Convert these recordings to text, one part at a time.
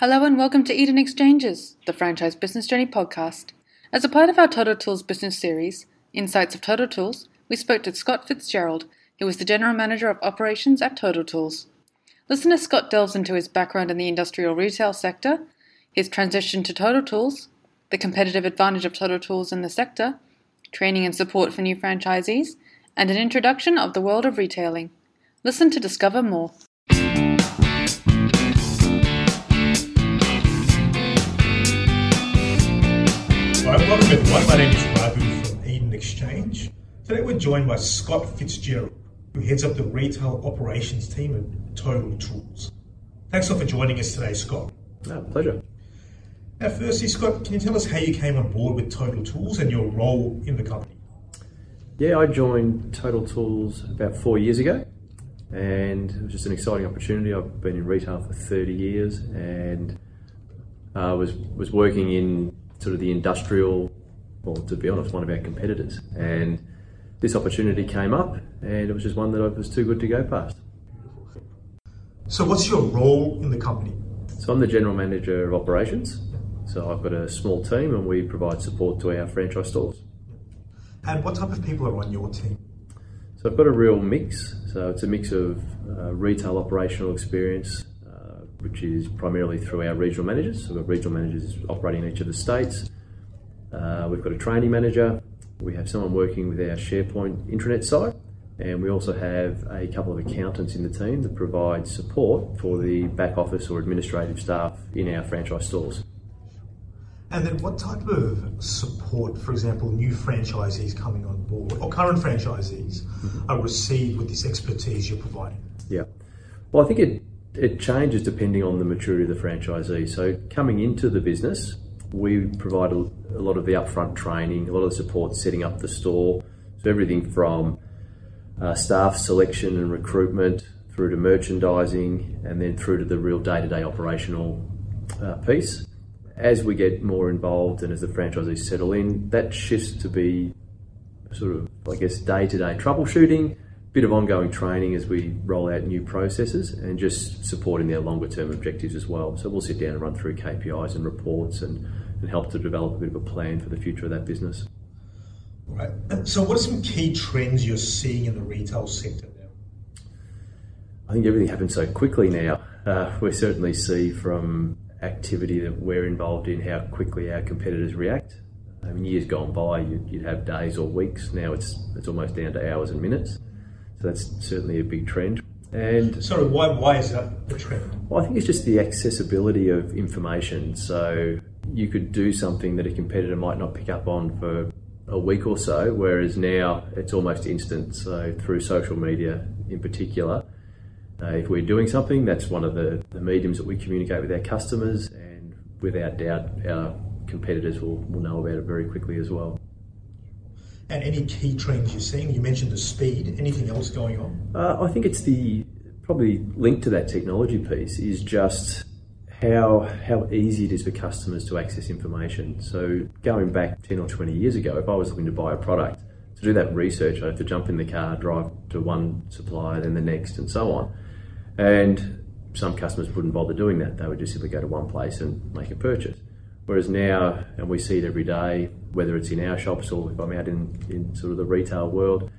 Hello and welcome to Eden Exchanges, the franchise business journey podcast. As a part of our Total Tools business series, Insights of Total Tools, we spoke to Scott Fitzgerald, who is the general manager of operations at Total Tools. Listener Scott delves into his background in the industrial retail sector, his transition to Total Tools, the competitive advantage of Total Tools in the sector, training and support for new franchisees, and an introduction of the world of retailing. Listen to discover more. Welcome everyone. My name is Raghu from Eden Exchange. Today we're joined by Scott Fitzgerald, who heads up the retail operations team at Total Tools. Thanks a lot for joining us today, Scott. No, pleasure. Now, firstly, Scott, can you tell us how you came on board with Total Tools and your role in the company? Yeah, I joined Total Tools about four years ago, and it was just an exciting opportunity. I've been in retail for 30 years, and uh, was was working in sort of the industrial, well, to be honest, one of our competitors. And this opportunity came up, and it was just one that I was too good to go past. So, what's your role in the company? So I'm the general manager of operations. So I've got a small team, and we provide support to our franchise stores. And what type of people are on your team? So I've got a real mix. So it's a mix of uh, retail operational experience, uh, which is primarily through our regional managers. So we've got regional managers operating in each of the states. Uh, we've got a training manager. We have someone working with our SharePoint intranet site. And we also have a couple of accountants in the team that provide support for the back office or administrative staff in our franchise stores. And then, what type of support, for example, new franchisees coming on board or current franchisees are received with this expertise you're providing? Yeah. Well, I think it, it changes depending on the maturity of the franchisee. So, coming into the business, we provide a, lot of the upfront training, a lot of the support setting up the store. So, everything from uh, staff selection and recruitment through to merchandising and then through to the real day to day operational uh, piece. As we get more involved and as the franchisees settle in, that shifts to be sort of, I guess, day to day troubleshooting, bit of ongoing training as we roll out new processes and just supporting their longer term objectives as well. So we'll sit down and run through KPIs and reports and, and help to develop a bit of a plan for the future of that business. Right. So, what are some key trends you're seeing in the retail sector now? I think everything happens so quickly now. Uh, we certainly see from activity that we're involved in how quickly our competitors react. I mean, years gone by, you'd, you'd have days or weeks. Now it's it's almost down to hours and minutes. So that's certainly a big trend. And Sorry, why, why is that the trend? well, I think it's just the accessibility of information. So you could do something that a competitor might not pick up on for a week or so, whereas now it's almost instant. So through social media in particular, uh, if we're doing something, that's one of the, the mediums that we communicate with our customers, and without doubt, our competitors will, will know about it very quickly as well. And any key trends you're seeing? You mentioned the speed. Anything else going on? Uh, I think it's the probably linked to that technology piece is just how how easy it is for customers to access information. So going back ten or twenty years ago, if I was looking to buy a product, to do that research, I'd have to jump in the car, drive to one supplier, then the next, and so on. And some customers wouldn't bother doing that; they would just simply go to one place and make a purchase. Whereas now, and we see it every day, whether it's in our shops or if I'm out in, in sort of the retail world,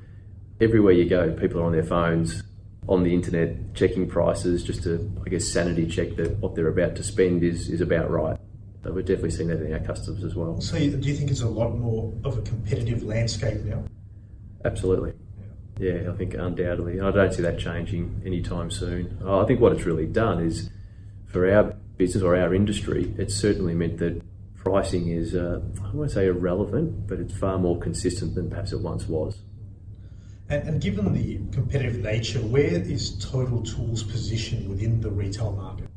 everywhere you go, people are on their phones, on the internet, checking prices just to, I guess, sanity check that what they're about to spend is, is about right. So we're definitely seeing that in our customers as well. So, you- do you think it's a lot more of a competitive landscape now? Absolutely. Yeah, I think undoubtedly. And I don't see that changing anytime soon. I think what it's really done is for our business or our industry, it's certainly meant that pricing is, uh, I won't say irrelevant, but it's far more consistent than perhaps it once was. And, and given the competitive nature, where is Total Tools positioned within the retail market?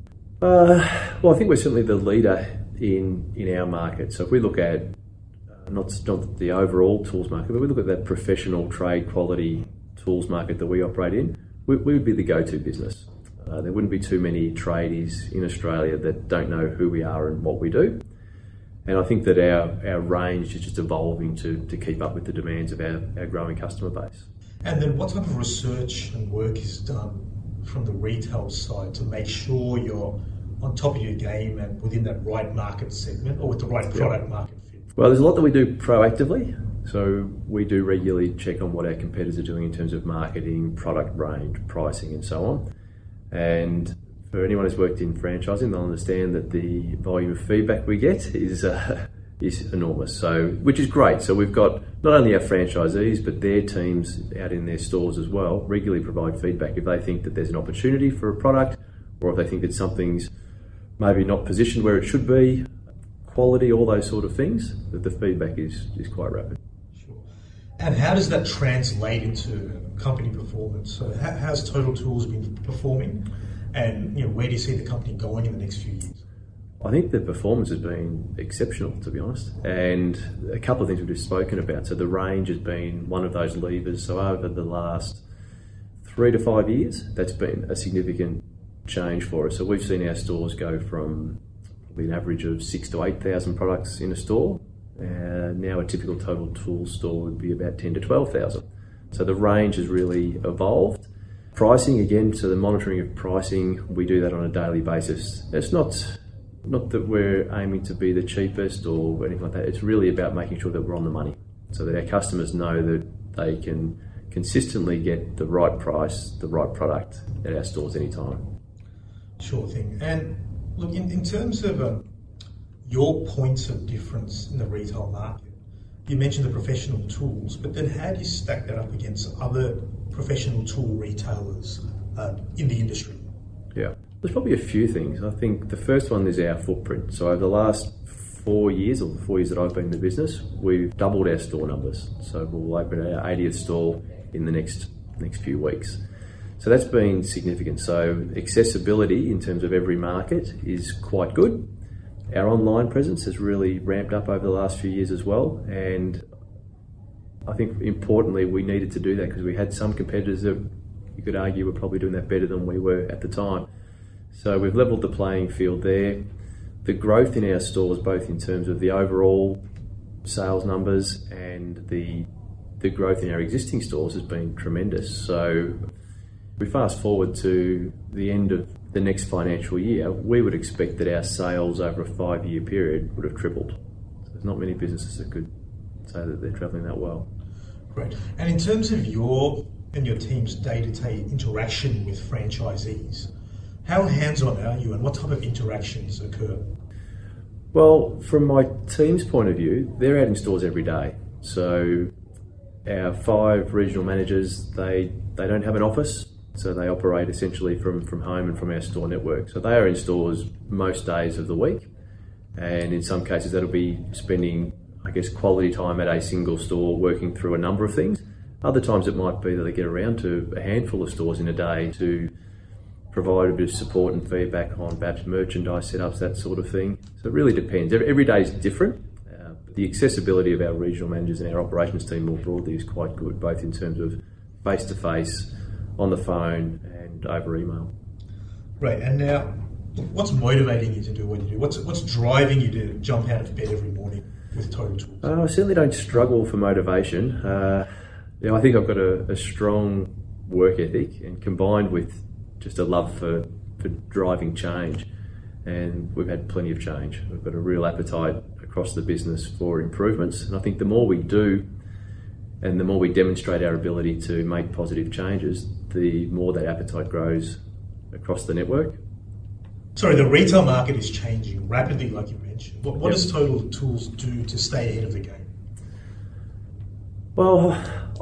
Uh, well, I think we're certainly the leader in in our market. So if we look at uh, not not the overall tools market, but we look at that professional trade quality tools market that we operate in, we, we would be the go-to business. Uh, there wouldn't be too many tradies in Australia that don't know who we are and what we do. And I think that our, our range is just evolving to, to keep up with the demands of our, our growing customer base. And then, what type of research and work is done from the retail side to make sure you're on top of your game and within that right market segment or with the right product market fit? Well, there's a lot that we do proactively. So we do regularly check on what our competitors are doing in terms of marketing, product range, pricing, and so on. And for anyone who's worked in franchising, they'll understand that the volume of feedback we get is uh, is enormous. So, which is great. So we've got not only our franchisees, but their teams out in their stores as well regularly provide feedback if they think that there's an opportunity for a product, or if they think that something's maybe not positioned where it should be, quality, all those sort of things. That the feedback is is quite rapid. And how does that translate into company performance? So, how, how's Total Tools been performing, and you know where do you see the company going in the next few years? I think the performance has been exceptional, to be honest. And a couple of things we've just spoken about. So the range has been one of those levers. So over the last three to five years, that's been a significant change for us. So we've seen our stores go from an average of six to eight thousand products in a store. Uh, now a typical total tool store would be about ten to twelve thousand. So the range has really evolved. Pricing again, so the monitoring of pricing, we do that on a daily basis. It's not not that we're aiming to be the cheapest or anything like that. It's really about making sure that we're on the money so that our customers know that they can consistently get the right price, the right product at our stores anytime. Sure thing. And look, in, in terms of um, your points of difference in the retail market, you mentioned the professional tools, but then how do you stack that up against other professional tool retailers uh, in the industry? Yeah. There's probably a few things. I think the first one is our footprint. So over the last four years, or the four years that I've been in the business, we've doubled our store numbers. So we'll open our 80th store in the next next few weeks. So that's been significant. So accessibility in terms of every market is quite good. Our online presence has really ramped up over the last few years as well, and I think importantly we needed to do that because we had some competitors that you could argue were probably doing that better than we were at the time. So we've levelled the playing field there. The growth in our stores, both in terms of the overall sales numbers and the the growth in our existing stores, has been tremendous. So we fast forward to the end of the next financial year, we would expect that our sales over a five year period would have tripled. So there's not many businesses that could say that they're travelling that well. Great. And in terms of your and your team's day to day interaction with franchisees, how hands on are you and what type of interactions occur? Well, from my team's point of view, they're out in stores every day. So our five regional managers, they, they don't have an office, so they operate essentially from, from home and from our store network. So they are in stores most days of the week. And in some cases, that'll be spending, I guess, quality time at a single store working through a number of things. Other times it might be that they get around to a handful of stores in a day to provide a bit of support and feedback on perhaps merchandise setups, that sort of thing. So it really depends. Every day is different. Uh, the accessibility of our regional managers and our operations team more broadly is quite good, both in terms of face to face, on the phone, and over email. Right. And now, what's motivating you to do what you do? What's what's driving you to jump out of bed every morning with Total Tools? Uh, I certainly don't struggle for motivation. Uh, you know, I think I've got a, a strong work ethic, and combined with just a love for, for driving change. And we've had plenty of change. We've got a real appetite across the business for improvements. And I think the more we do and the more we demonstrate our ability to make positive changes, the more that appetite grows across the network. Sorry, the retail market is changing rapidly, like you mentioned. What, what yep. does Total Tools do to stay ahead of the game? Well,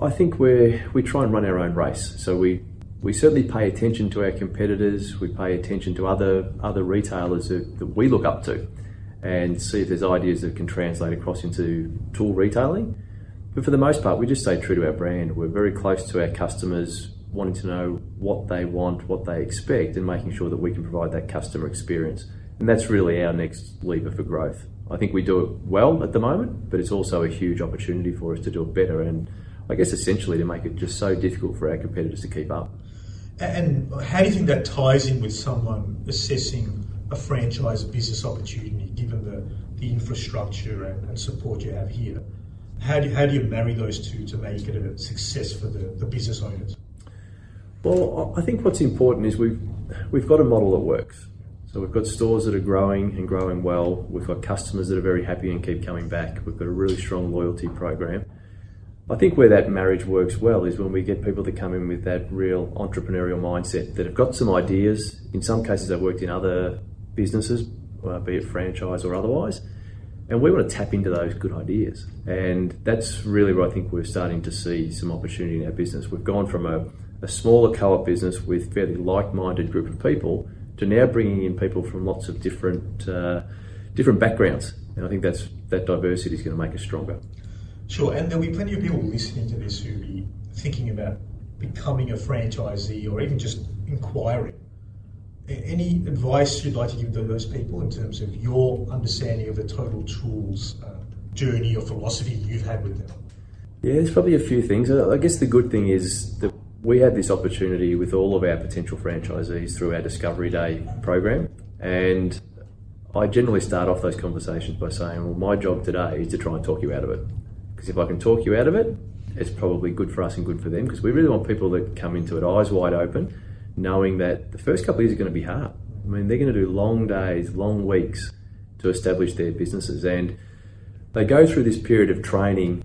I think we we try and run our own race. So we we certainly pay attention to our competitors. We pay attention to other other retailers that, that, we look up to, and see if there's ideas that can translate across into tool retailing. But for the most part, we just stay true to our brand. We're very close to our customers, wanting to know what they want, what they expect, and making sure that we can provide that customer experience. And that's really our next lever for growth. I think we do it well at the moment, but it's also a huge opportunity for us to do it better and I guess essentially to make it just so difficult for our competitors to keep up. And how do you think that ties in with someone assessing a franchise business opportunity, given the, the infrastructure and, and support you have here? How do, how do you marry those two to make it a success for the, the business owners? Well, I think what's important is we've we've got a model that works. So we've got stores that are growing and growing well. We've got customers that are very happy and keep coming back. We've got a really strong loyalty program. I think where that marriage works well is when we get people to come in with that real entrepreneurial mindset that have got some ideas. In some cases, they've worked in other businesses, uh, be it franchise or otherwise, and we want to tap into those good ideas. And that's really where I think we're starting to see some opportunity in our business. We've gone from a, a smaller co-op business with fairly like-minded group of people to now bringing in people from lots of different uh, different backgrounds. And I think that's that diversity is going to make us stronger. Sure, and there'll be plenty of people listening to this who'll be thinking about becoming a franchisee or even just inquiring. Any advice you'd like to give to those people in terms of your understanding of the Total Tools uh, journey or philosophy you've had with them? Yeah, there's probably a few things. I guess the good thing is that we had this opportunity with all of our potential franchisees through our Discovery Day program. And I generally start off those conversations by saying, well, my job today is to try and talk you out of it. Because if I can talk you out of it, it's probably good for us and good for them because we really want people that come into it eyes wide open, knowing that the first couple of years are going to be hard. I mean, they're going to do long days, long weeks to establish their businesses. And they go through this period of training.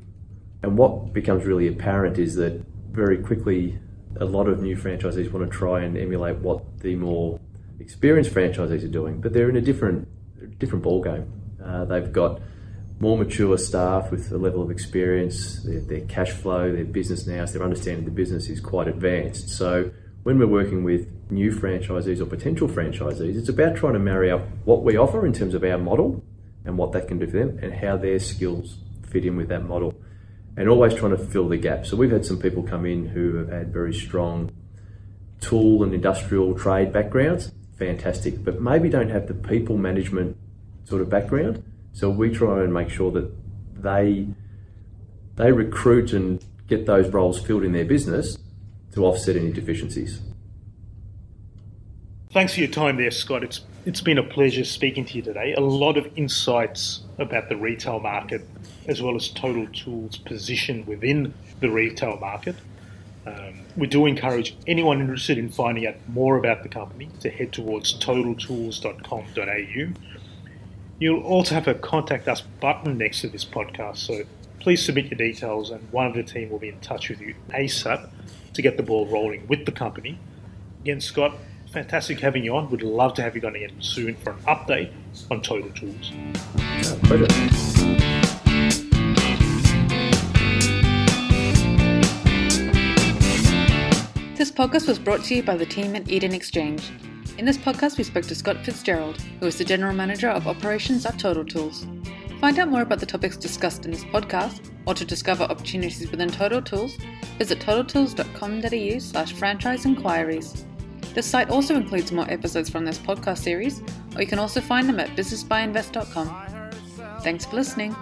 And what becomes really apparent is that very quickly, a lot of new franchisees want to try and emulate what the more experienced franchisees are doing, but they're in a different, different ball game. Uh, they've got more mature staff with a level of experience, their, their cash flow, their business now, so their understanding of the business is quite advanced. So when we're working with new franchisees or potential franchisees, it's about trying to marry up what we offer in terms of our model and what that can do for them and how their skills fit in with that model and always trying to fill the gap. So we've had some people come in who have had very strong tool and industrial trade backgrounds, fantastic, but maybe don't have the people management sort of background. So we try and make sure that they they recruit and get those roles filled in their business to offset any deficiencies. Thanks for your time there, Scott. It's it's been a pleasure speaking to you today. A lot of insights about the retail market, as well as Total Tools' position within the retail market. Um, we do encourage anyone interested in finding out more about the company to head towards totaltools.com.au You'll also have a contact us button next to this podcast, so please submit your details and one of the team will be in touch with you ASAP to get the ball rolling with the company. Again, Scott, fantastic having you on. We'd love to have you on again soon for an update on Total Tools. pleasure. This podcast was brought to you by the team at Eden Exchange. In this podcast, we spoke to Scott Fitzgerald, who is the General Manager of Operations at Total Tools. Find out more about the topics discussed in this podcast, or to discover opportunities within Total Tools, visit totaltools.com.au slash franchise inquiries. This site also includes more episodes from this podcast series, or you can also find them at businessbyinvest.com. Thanks for listening.